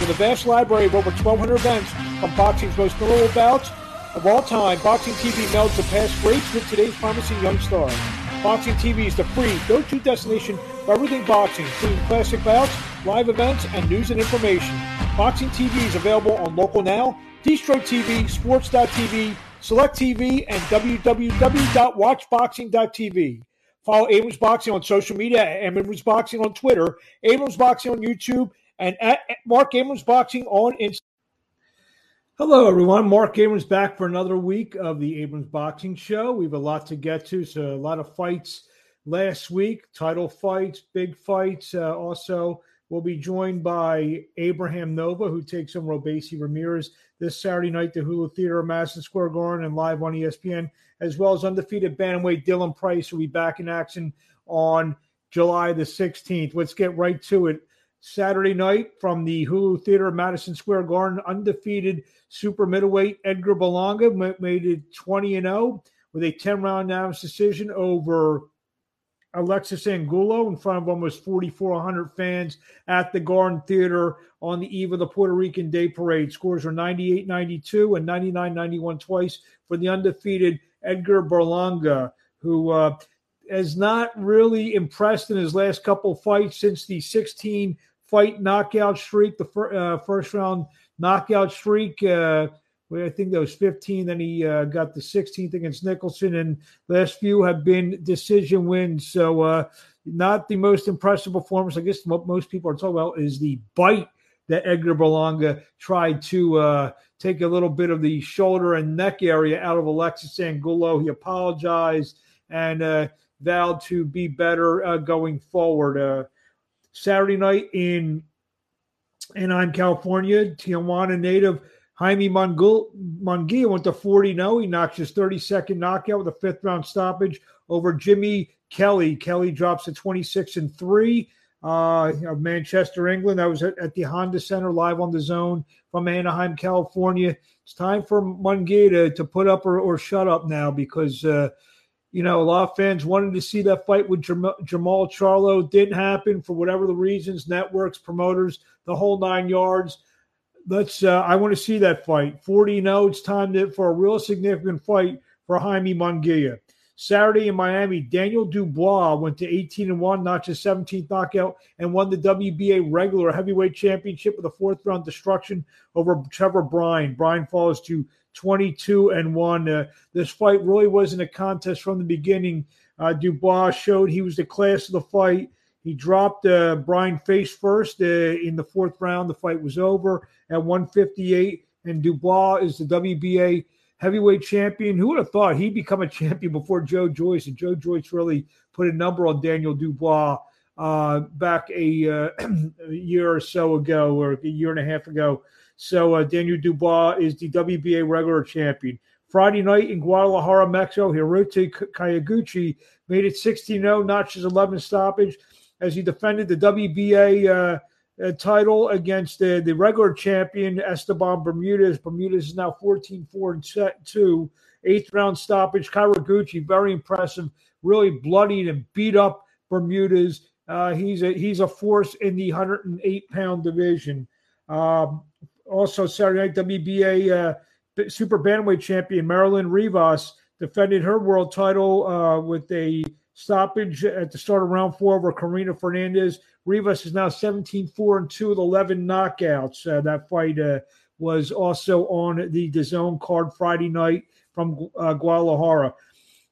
With a vast library of over 1,200 events from boxing's most notable bouts of all time, BXNG TV melds the past greats with today's promising young stars. BXNG TV is the free go-to destination for everything boxing, including classic bouts, live events, and news and information. BXNG TV is available on Local Now, DistroTV, Sports.tv, Select TV, and www.watchboxing.tv. Follow Abrams Boxing on social media at Abrams Boxing on Twitter, Abrams Boxing on YouTube, and at Marc Abrams Boxing on Instagram. Hello, everyone. Marc Abrams back for another week of the Abrams Boxing Show. We have a lot to get to, so a lot of fights last week, title fights, big fights. Uh, also, we'll be joined by Abraham Nova, who takes on Robeisy Ramirez this Saturday night, the Hulu Theater, Madison Square Garden, and live on ESPN, as well as undefeated bantamweight Dylan Price, will be back in action on July the 16th. Let's get right to it. Saturday night from the Hulu Theater, Madison Square Garden, undefeated super middleweight Edgar Berlanga made it 20 and 0 with a 10 round unanimous decision over Alexis Angulo in front of almost 4,400 fans at the Garden Theater on the eve of the Puerto Rican Day Parade. Scores are 98 92 and 99 91 twice for the undefeated Edgar Berlanga, who uh, has not really impressed in his last couple fights since the 16 fight knockout streak, the fir- uh, first round knockout streak. Uh, I think that was 15. Then he uh, got the 16th against Nicholson, and last few have been decision wins. So, uh, not the most impressive performance. I guess what most people are talking about is the bite that Edgar Berlanga tried to uh, take a little bit of the shoulder and neck area out of Alexis Angulo. He apologized and uh, vowed to be better going forward. Saturday night in Anaheim, California. Tijuana native Jaime Munguia went to 40 0. He knocks his 32nd knockout with a fifth round stoppage over Jimmy Kelly. Kelly drops to 26 and 3 uh, Manchester, England. That was at, at, the Honda Center live on the zone from Anaheim, California. It's time for Munguia to, to put up or, or shut up now because uh, you know, a lot of fans wanted to see that fight with Jermall Charlo. Didn't happen for whatever the reasons, networks, promoters, the whole nine yards. Let's. Uh, I want to see that fight. 40 0. It's time to, for a real significant fight for Jaime Munguia. Saturday in Miami, Daniel Dubois went to 18 and 1, notched his 17th knockout, and won the WBA regular heavyweight championship with a fourth round destruction over Trevor Bryan. Bryan falls to 22 and 1. Uh, this fight really wasn't a contest from the beginning. Uh, Dubois showed he was the class of the fight. He dropped uh, Bryan face first uh, in the fourth round. The fight was over at 158, and Dubois is the WBA heavyweight champion. Who would have thought he'd become a champion before Joe Joyce? And Joe Joyce really put a number on Daniel Dubois uh, back a, uh, a, year or so ago, or a year and a half ago. So uh, Daniel Dubois is the WBA regular champion. Friday night in Guadalajara, Mexico, Hiroto Kyoguchi made it 16 0, notched his 11th stoppage as he defended the WBA uh, uh, title against the, the regular champion, Esteban Bermudez. Bermudez is now 14 4 and set 2. Eighth round stoppage. Kawaguchi, very impressive, really bloodied and beat up Bermudez. Uh, he's a he's a force in the 108 pound division. Um, also Saturday night WBA uh, super bantamweight champion Marilyn Rivas defended her world title uh, with a stoppage at the start of round four over Karina Fernandez. Rivas is now 17 4 and 2 with 11 knockouts. Uh, that fight uh, was also on the DAZN card Friday night from uh, Guadalajara.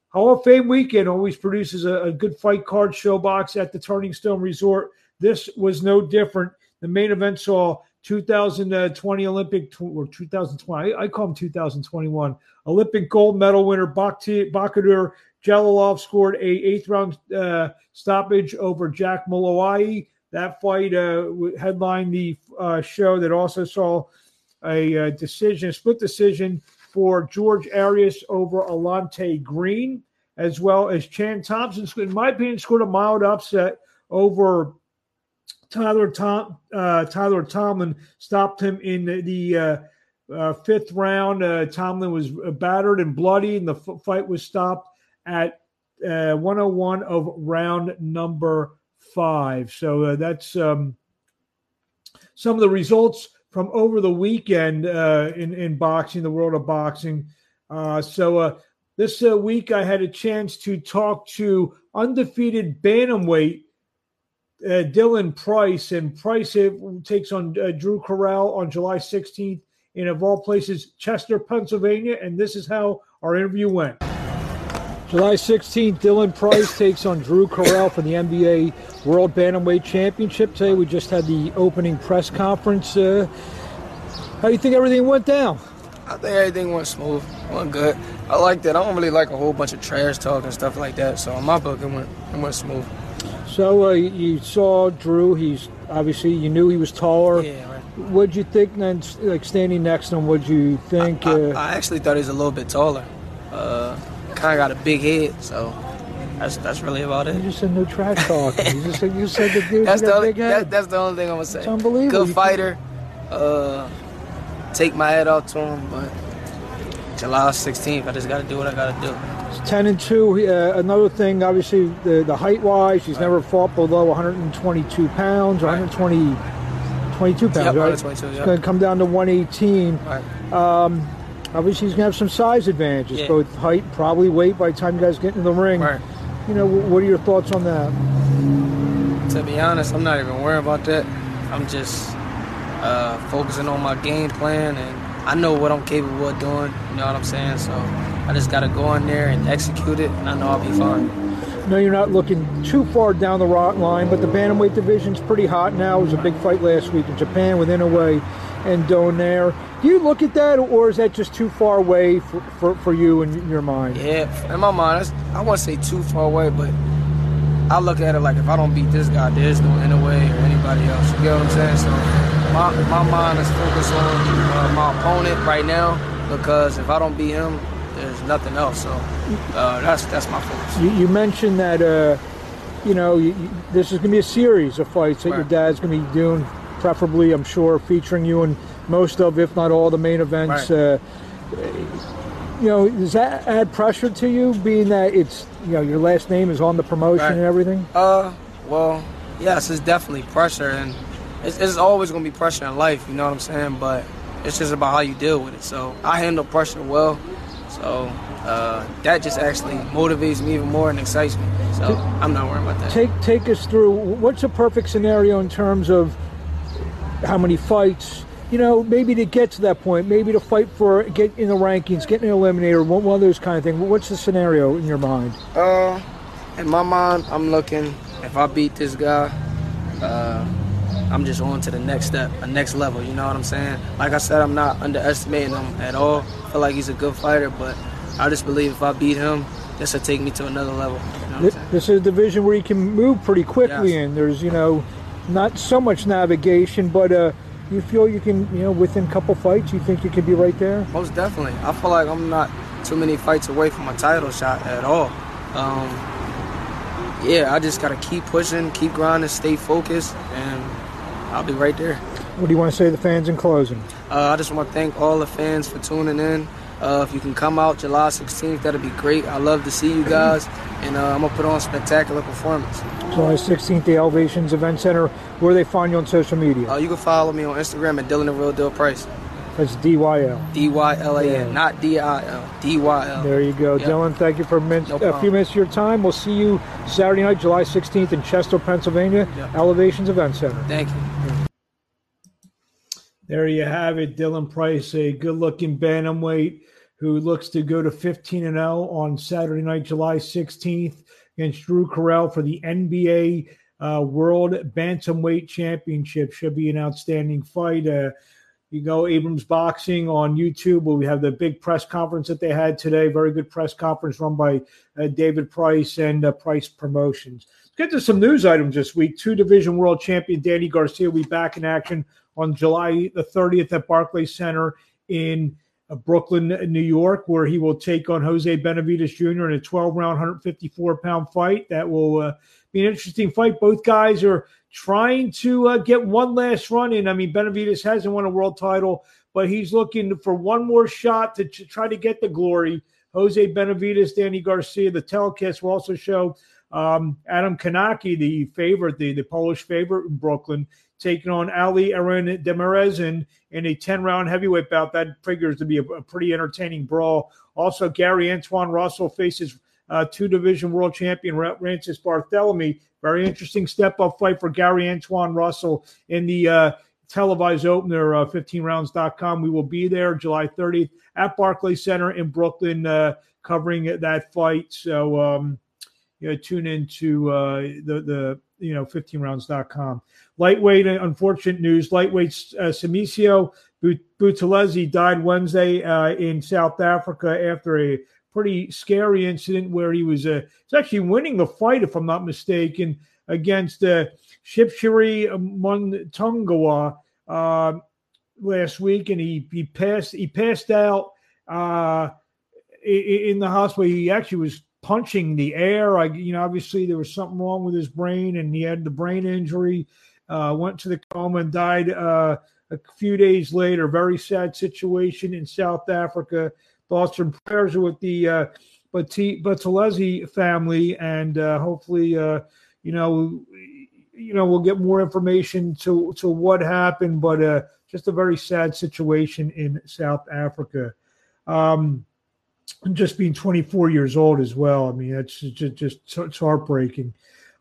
Hall of Fame weekend always produces a, a good fight card ShoBox at the Turning Stone Resort. This was no different. The main event saw 2020 Olympic or 2020, I, call him 2021 Olympic gold medal winner Bakhodir Jalolov scored a eighth round uh, stoppage over Jack Mulowayi. That fight uh, headlined the uh, show that also saw a, a uh, decision, a split decision for George Arias over Alante Green, as well as Chan Thompson. In my opinion, scored a mild upset over Tyler Tom uh, Tyler Tomlin stopped him in the, uh, uh, fifth round. Uh, Tomlin was battered and bloody, and the f- fight was stopped at uh, 101 of round number five. So uh, that's um, some of the results from over the weekend uh, in in boxing, the world of boxing. Uh, so uh, this uh, week, I had a chance to talk to undefeated bantamweight uh, Dylan Price, and Price takes on Drew Correll on July 16th in, of all places, Chester, Pennsylvania. And this is how our interview went. July 16th, Dylan Price takes on Drew Correll for the NBA World Bantamweight Championship. Today we just had the opening press conference. Uh, how do you think everything went down? I think everything went smooth, went good. I liked it. I don't really like a whole bunch of trash talk and stuff like that. So in my book, it went it went smooth. So uh, you saw Drew. He's obviously you knew he was taller. Yeah, right. What'd you think then? Like standing next to him, what'd you think? I, I, uh, I actually thought he was a little bit taller. Uh, kind of got a big head, so that's that's really about it. You just said no trash talk. you just said you said the dude that's the only, that, that's the only thing I'm gonna say. It's unbelievable. Good fighter. Uh, take my head off to him, but July 16th, I just got to do what I got to do. It's 10 and 2. Uh, another thing, obviously, the, the height wise, he's right. never fought below 122 pounds or right. 120. 22 pounds, yep, right? 22, yep. It's going to come down to 118. Right. Um, Obviously, he's going to have some size advantages, yeah. both height, probably weight by the time you guys get in the ring. Right. You know, what are your thoughts on that? To be honest, I'm not even worried about that. I'm just uh, focusing on my game plan, and I know what I'm capable of doing. You know what I'm saying? So I just got to go in there and execute it, and I know I'll be fine. No, you're not looking too far down the rot line, but the bantamweight division's pretty hot now. It was a big fight last week in Japan with Inoue and Donaire. Do you look at that, or is that just too far away for, for, for you in your mind? Yeah, in my mind, I won't say too far away, but I look at it like if I don't beat this guy, there's no Inoue or anybody else. You get what I'm saying? So my, my mind is focused on uh, my opponent right now because if I don't beat him, there's nothing else. So uh, that's that's my focus. You, you mentioned that uh, you know you, you, this is going to be a series of fights that right. your dad's going to be doing, preferably, I'm sure, featuring you in most of, if not all, the main events. Right. Uh, you know, does that add pressure to you, being that it's you know your last name is on the promotion right. and everything? Uh, well, yes, it's definitely pressure, and it's, it's always going to be pressure in life. You know what I'm saying? But it's just about how you deal with it. So I handle pressure well. So uh, that just actually motivates me even more and excites me. So I'm not worried about that. Take take us through what's a perfect scenario in terms of how many fights you know, maybe to get to that point, maybe to fight for get in the rankings, get an eliminator, one, one of those kind of things. What's the scenario in your mind? Uh, in my mind, I'm looking. If I beat this guy, uh, I'm just on to the next step, a next level. You know what I'm saying? Like I said, I'm not underestimating him at all. I feel like he's a good fighter, but I just believe if I beat him, this will take me to another level. You know this, is a division where you can move pretty quickly yes. in. There's, you know, not so much navigation, but uh, you feel you can, you know, within a couple fights, you think you could be right there? Most definitely. I feel like I'm not too many fights away from a title shot at all. Um, yeah, I just got to keep pushing, keep grinding, stay focused, and I'll be right there. What do you want to say to the fans in closing? Uh, I just want to thank all the fans for tuning in. Uh, if you can come out July 16th, that'd be great. I love to see you guys, and uh, I'm gonna put on a spectacular performance. July 16th, the Elevations Event Center. Where they find you on social media? Uh, you can follow me on Instagram at Dylan the Real Deal Price. That's D Y L. D Y L A N, not D I L. D Y L. There you go, yep. Dylan. Thank you for a, min- no a few minutes of your time. We'll see you Saturday night, July 16th in Chester, Pennsylvania, yep. Elevations Event Center. Thank you. There you have it, Dylan Price, a good-looking bantamweight who looks to go to 15 and 0 on Saturday night, July 16th against Drew Correll for the NBA uh, World Bantamweight Championship. Should be an outstanding fight. Uh, you go Abrams Boxing on YouTube. Where we have the big press conference that they had today. Very good press conference run by uh, David Price and uh, Price Promotions. Let's get to some news items this week. Two division world champion Danny Garcia will be back in action on July the 30th at Barclays Center in Brooklyn, New York, where he will take on Jose Benavidez Jr. in a 12 round, 154 pound fight. That will uh, be an interesting fight. Both guys are trying to uh, get one last run in. I mean, Benavidez hasn't won a world title, but he's looking for one more shot to try to get the glory. Jose Benavidez, Danny Garcia. The telecast will also show um, Adam Kownacki, the favorite, the, the Polish favorite in Brooklyn, taking on Ali Eren Demirezen in a 10 round heavyweight bout. That figures to be a, a pretty entertaining brawl. Also, Gary Antoine Russell faces uh, two division world champion Rances Barthelemy. Very interesting step up fight for Gary Antoine Russell in the uh, televised opener, uh, 15rounds.com. We will be there July 30th at Barclays Center in Brooklyn, uh, covering that fight. So, um, you know, tune into uh, the, the, you know, 15rounds.com. Lightweight, uh, unfortunate news. Lightweight uh, Buthelezi died Wednesday uh, in South Africa after a pretty scary incident where he was uh, actually winning the fight, if I'm not mistaken, against uh, Siphesihle Mntungwa uh, last week, and he he passed he passed out uh, in the hospital. He actually was punching the air. I, you know, obviously there was something wrong with his brain, and he had the brain injury. Uh, went to the coma and died uh, a few days later. Very sad situation in South Africa. Thoughts and prayers with the uh, Buthelezi family, and uh, hopefully, uh, you know, you know, we'll get more information to to what happened. But uh, just a very sad situation in South Africa. Um, just being 24 years old as well. I mean, that's just, just it's heartbreaking.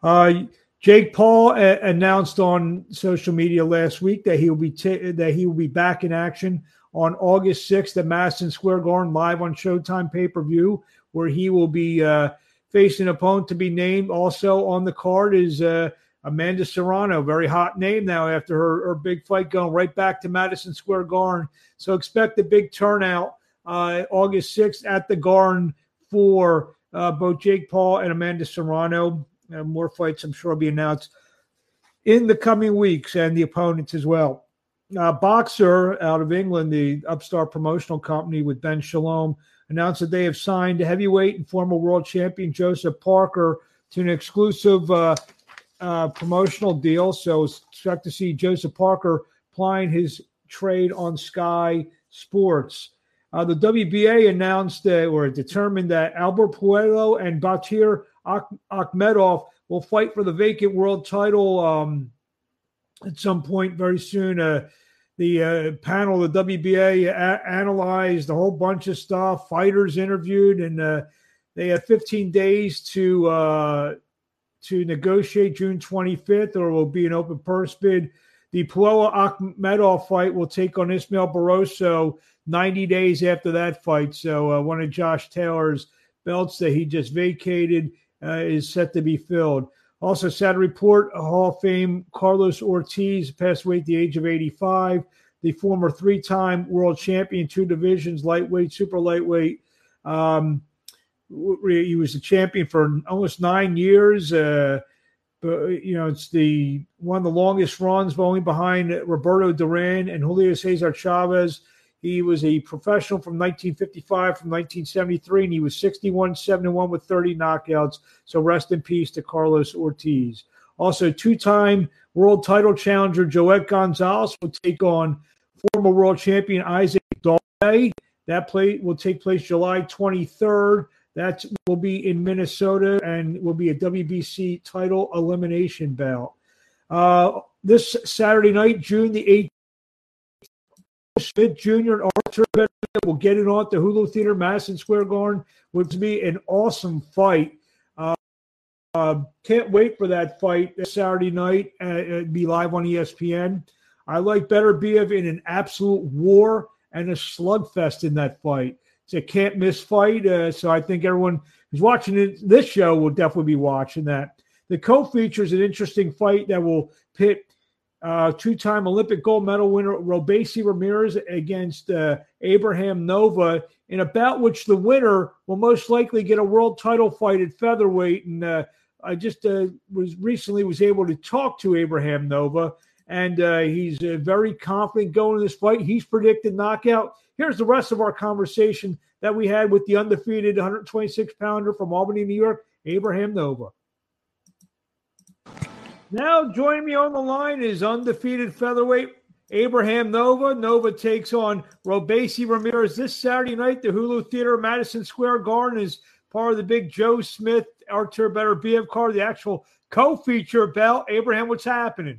Uh, Jake Paul a- announced on social media last week that he will be t- that he will be back in action on August 6th at Madison Square Garden live on Showtime pay per view, where he will be uh, facing an opponent to be named. Also on the card is uh, Amanda Serrano, very hot name now after her, her big fight going right back to Madison Square Garden. So expect a big turnout uh, August 6th at the Garden for uh, both Jake Paul and Amanda Serrano. Uh, more fights, I'm sure, will be announced in the coming weeks and the opponents as well uh, Boxxer out of England, the upstart promotional company with Ben Shalom, announced that they have signed heavyweight and former world champion Joseph Parker to an exclusive uh, uh, promotional deal. So expect to see Joseph Parker plying his trade on Sky Sports. Uh, the WBA announced uh, or determined that Albert Puello and Batyr Akhmedov will fight for the vacant world title. Um, at some point very soon. Uh, the uh, panel, the WBA, a- analyzed a whole bunch of stuff, fighters interviewed, and uh, they have 15 days to uh, to negotiate June 25th, or will be an open purse bid. The Puello Akhmedov fight will take on Ismail Barroso 90 days after that fight. So uh, one of Josh Taylor's belts that he just vacated uh, is set to be filled. Also, sad report Hall of Fame Carlos Ortiz passed away at the age of 85. The former three time world champion, two divisions, lightweight, super lightweight. Um, he was the champion for almost nine years. Uh, but you know, it's the one of the longest runs, only behind Roberto Duran and Julio Cesar Chavez. He was a professional from 1955 from 1973, and he was 61 71 with 30 knockouts. So rest in peace to Carlos Ortiz. Also, two time world title challenger Joet Gonzalez will take on former world champion Isaac Dulce. That play will take place July 23rd. That will be in Minnesota and will be a WBC title elimination bout. Uh, this Saturday night, June the 18th, Smith Jr. and Artur will get it on at the Hulu Theater, Madison Square Garden, which will be an awesome fight. Uh, uh, can't wait for that fight this Saturday night. Uh, it'll be live on ESPN. I like Beterbiev in an absolute war and a slugfest in that fight. It's a can't miss fight. Uh, so I think everyone who's watching it, this show will definitely be watching that. The co-features an interesting fight that will pit uh, two-time Olympic gold medal winner Robeisy Ramirez against uh, Abraham Nova in a bout which the winner will most likely get a world title fight at featherweight. And uh, I just uh, was recently was able to talk to Abraham Nova, and uh, he's uh, very confident going in this fight. He's predicted knockout. Here's the rest of our conversation that we had with the undefeated 126 pounder from Albany, New York, Abraham Nova. Now joining me on the line is undefeated featherweight Abraham Nova. Nova takes on Robeisy Ramirez this Saturday night. The Hulu Theater, Madison Square Garden, is part of the big Joe Smith Artur Beterbiev card, the actual co-feature bout. Abraham, what's happening?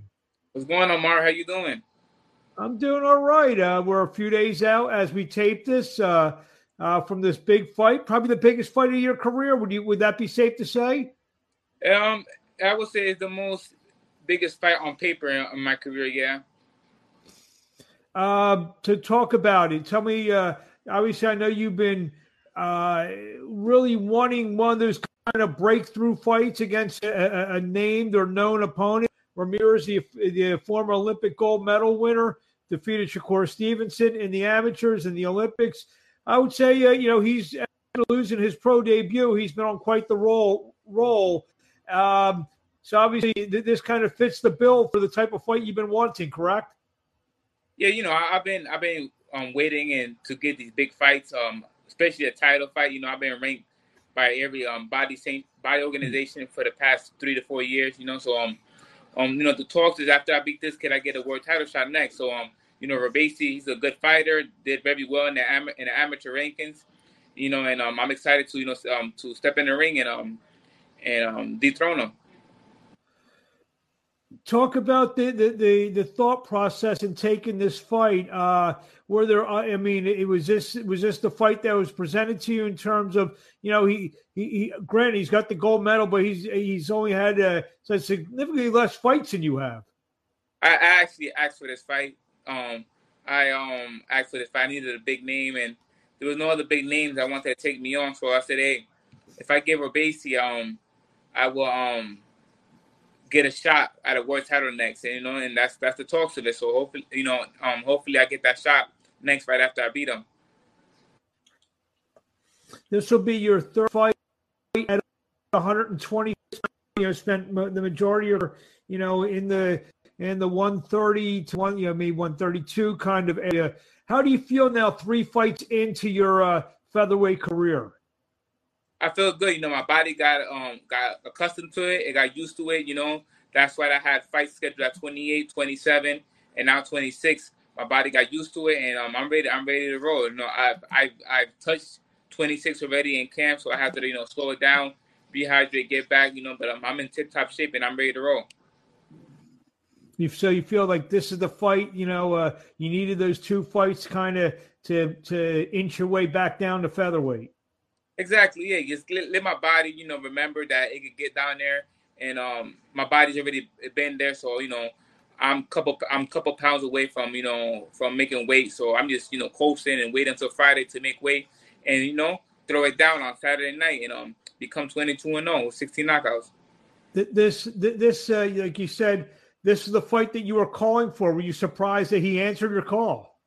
What's going on, Marc? How you doing? I'm doing all right. Uh, we're a few days out as we tape this uh, uh, from this big fight, probably the biggest fight of your career. Would you? Would that be safe to say? Um, I would say it's the most biggest fight on paper in, in my career. Yeah. Uh, to talk about it, tell me. Uh, obviously, I know you've been uh, really wanting one of those kind of breakthrough fights against a, a named or known opponent. Ramirez, the, the former Olympic gold medal winner, defeated Shakur Stevenson in the amateurs and the Olympics. I would say, uh, you know, he's losing his pro debut. He's been on quite the roll. Roll. Um, so obviously, th- this kind of fits the bill for the type of fight you've been wanting. Correct? Yeah, you know, I, have been I've been um, waiting and to get these big fights, um, especially a title fight. You know, I've been ranked by every um, body saint body organization for the past three to four years. You know, so um, um, you know, the talks is after I beat this kid, I get a world title shot next. So um, you know, Robeisy, he's a good fighter, did very well in the am- in the amateur rankings. You know, and um, I'm excited to you know um to step in the ring and um and um dethrone him. Talk about the, the, the, the, thought process in taking this fight. Uh, were there? Uh, I mean, it was this was this the fight that was presented to you in terms of you know he he, he granted he's got the gold medal, but he's he's only had uh, significantly less fights than you have. I, actually asked for this fight. Um, I um asked for this fight. I needed a big name, and there was no other big names I wanted to take me on. So I said, hey, if I give Robeisy, um, I will um get a shot at a world title next, and you know, and that's that's the talks of it. So hopefully, you know, um, hopefully I get that shot next fight after I beat him. This will be your third fight at 120. You know, spent the majority of you know in the in the 130 to one, you know, maybe 132 kind of area. How do you feel now, three fights into your uh, featherweight career? I feel good. You know, my body got um got accustomed to it. It got used to it. You know, that's why I had fights scheduled at 28, 27, and now 26. My body got used to it, and um, I'm ready. I'm ready to roll. You know, I've I've, I've touched 26 already in camp, so I have to you know slow it down, rehydrate, get back. You know, but I'm, I'm in tip top shape and I'm ready to roll. You so you feel like this is the fight. You know, uh, you needed those two fights kind of to to inch your way back down to featherweight. Exactly. Yeah. Just let, let, my body, you know, remember that it could get down there, and um, my body's already been there. So you know, I'm couple I'm couple pounds away from you know from making weight. So I'm just you know coasting and wait until Friday to make weight, and you know throw it down on Saturday night and um become 22 and 0 with 16 knockouts. This this uh, like you said, this is the fight that you were calling for. Were you surprised that he answered your call?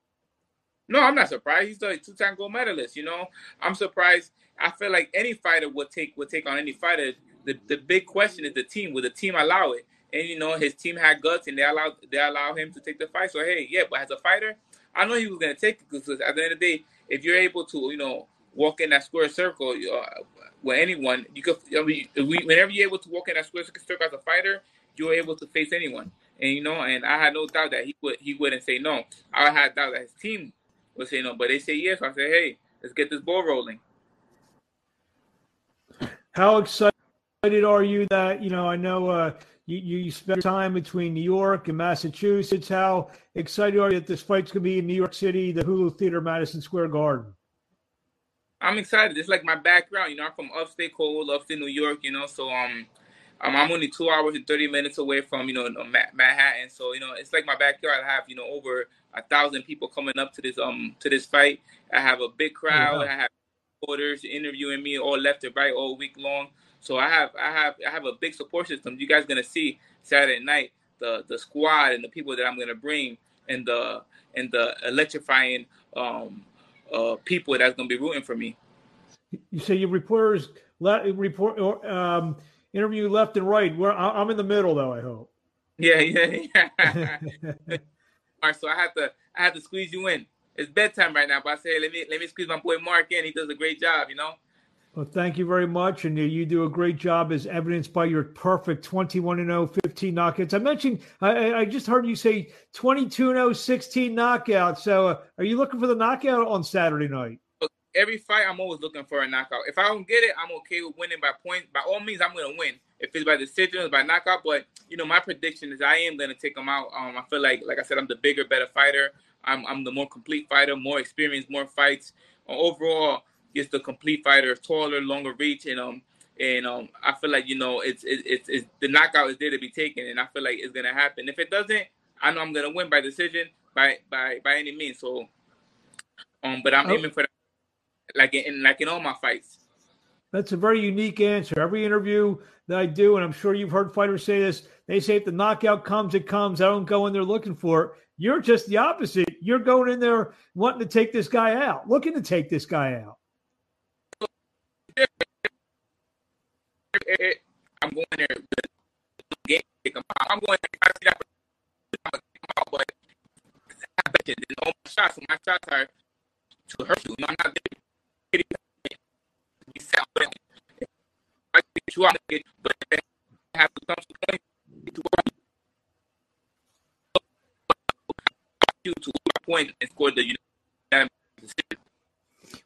No, I'm not surprised. He's a two-time gold medalist. You know, I'm surprised I feel like any fighter would take would take on any fighter. The the big question is the team. Will the team allow it? And you know, his team had guts and they allowed they allow him to take the fight. So hey, yeah, but as a fighter, I know he was gonna take it because at the end of the day, if you're able to, you know, walk in that square circle uh, with anyone, you could. I mean, whenever you're able to walk in that square circle as a fighter, you're able to face anyone. And you know, and I had no doubt that he would he wouldn't say no. I had doubt that his team would say no, but they say yes. I said, hey, let's get this ball rolling. How excited are you that you know? I know uh, you you spent time between New York and Massachusetts. How excited are you that this fight's going to be in New York City, the Hulu Theater, Madison Square Garden? I'm excited. It's like my background. You know, I'm from upstate cold, upstate New York. You know, so um, um, I'm only two hours and thirty minutes away from you know Manhattan. So you know, it's like my backyard. I have you know over a thousand people coming up to this um to this fight. I have a big crowd. I have reporters interviewing me all left and right all week long. So I have I have I have a big support system. You guys gonna see Saturday night the the squad and the people that I'm gonna bring and the and the electrifying um, uh, people that's gonna be rooting for me. You say your reporters le- report or um, interview left and right. Where I'm in the middle though. I hope. Yeah, yeah, yeah. All right, so I have to I have to squeeze you in it's bedtime right now, but I say, let me let me squeeze my boy Marc in. He does a great job, you know. Well, thank you very much. And you do a great job as evidenced by your perfect 21 and 0, 15 knockouts. I mentioned, I, I just heard you say 22 and 0, 16 knockouts. So uh, are you looking for the knockout on Saturday night? Every fight, I'm always looking for a knockout. If I don't get it, I'm okay with winning by point. By all means, I'm gonna win. If it's by decision, or by knockout. But you know, my prediction is I am gonna take him out. Um, I feel like, like I said, I'm the bigger, better fighter. I'm I'm the more complete fighter, more experience, more fights. Uh, overall, just the complete fighter, taller, longer reach, and um, and um, I feel like you know, it's it's it's, it's the knockout is there to be taken, and I feel like it's gonna happen. If it doesn't, I know I'm gonna win by decision by by by any means. So, um, but I'm oh. aiming for like in like in all my fights. That's a very unique answer. Every interview that I do, and I'm sure you've heard fighters say this, they say if the knockout comes, it comes. I don't go in there looking for it. You're just the opposite. You're going in there wanting to take this guy out, looking to take this guy out. I'm going there. Game, I'm going. There. I see that. But I bet you, all my shots, my shots are to hurt you. I'm not you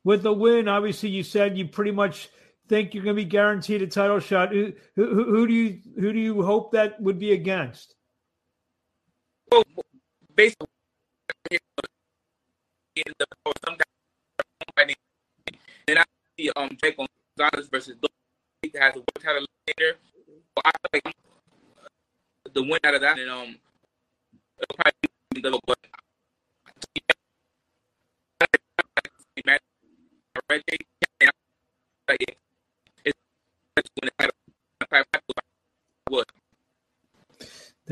With the win, obviously, you said you pretty much think you're going to be guaranteed a title shot. Who, who, who do you who do you hope that would be against? Well, based on in the some guy, and I um Jake Gonzalez versus has a work title later. So I feel like the win out of that, and um, it'll probably be the but there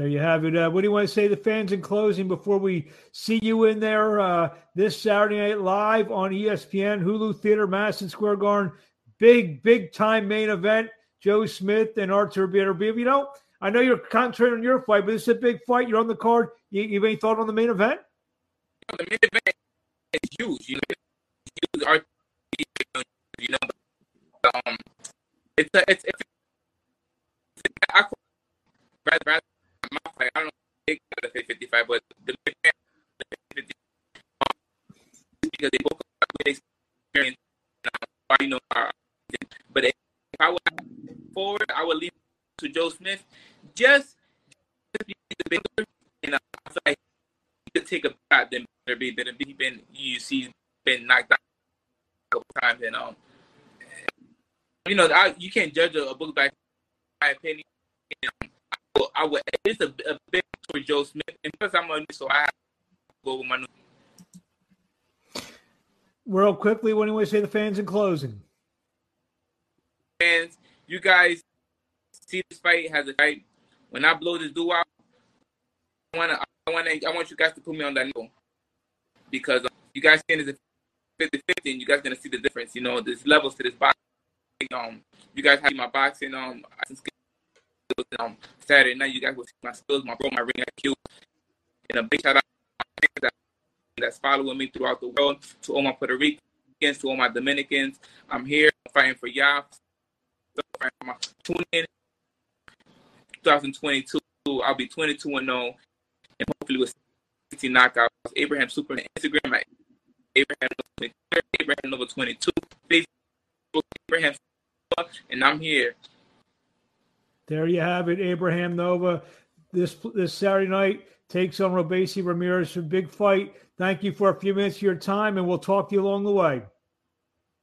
you have it. Uh, what do you want to say to the fans in closing before we see you in there uh, this Saturday night live on ESPN, Hulu Theater, Madison Square Garden? big, big time main event. Joe Smith and Artur Beterbiev. You know, I know you're concentrating on your fight, but this is a big fight. You're on the card. You, you have any thought on the main event? The main event is huge. You know, you know, um, it's a, it's, it's, it's I rather, rather. Know they got 55, but the because they both have experience. Um, you know, but if I would forward, I would leave to Joe Smith. Just, just the and I feel like he could take a shot than better be than he been you see been knocked out a couple times, and um, you know, I, you can't judge a, a book by my opinion. And, I, would, I would it's a, a big for Joe Smith, and plus I'm a new, so I have to go with my new. Real quickly, what do you want to say to the fans in closing? fans, you guys see this fight has a fight. When I blow this duo out, I wanna, I wanna, I want you guys to put me on that level because um, you guys see it as a 50 50 and you guys gonna see the difference. You know, there's levels to this boxing. Um, you guys have my boxing um, um Saturday night. You guys will see my skills, my bro, my ring IQ, and a big shout out to my friends that's following me throughout the world to all my Puerto Ricans, to all my Dominicans. I'm here fighting for y'all. Tune in 2022. I'll be 22 and 0, and hopefully with 60 knockouts. Abraham Super on Instagram at Abraham Abraham Nova 22, Facebook Abraham, and I'm here. There you have it, Abraham Nova. This this Saturday night takes on Robeisy Ramirez for big fight. Thank you for a few minutes of your time, and we'll talk to you along the way.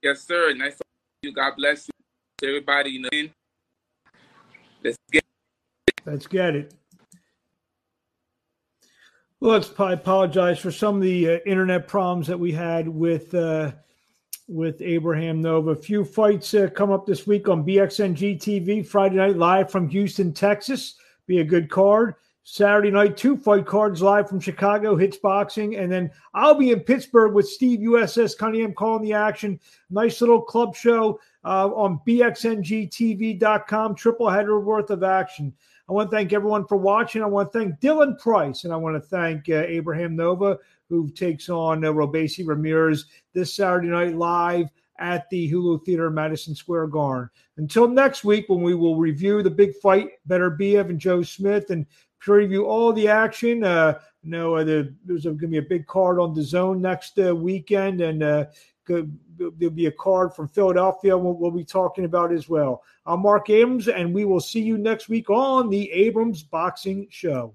Yes, sir. Nice to see you. God bless you everybody, you know. Let's get it. Let's get it. Well, let's I apologize for some of the uh, internet problems that we had with uh, with Abraham Nova. A few fights uh, come up this week on BXNG TV Friday night live from Houston, Texas. Be a good card. Saturday night, two fight cards live from Chicago, Hits Boxing. And then I'll be in Pittsburgh with Steve USS Cunningham calling the action. Nice little club show uh, on bxngtv.com. Triple header worth of action. I want to thank everyone for watching. I want to thank Dylan Price, and I want to thank uh, Abraham Nova, who takes on uh, Robeisy Ramirez this Saturday night live at the Hulu Theater in Madison Square Garden. Until next week, when we will review the big fight, Beterbiev and Joe Smith, and preview all the action. Uh, know, uh, there's going to be a big card on the zone next uh, weekend, and there'll be a card from Philadelphia we'll, we'll be talking about as well. I'm Marc Abrams, and we will see you next week on the Abrams Boxing Show.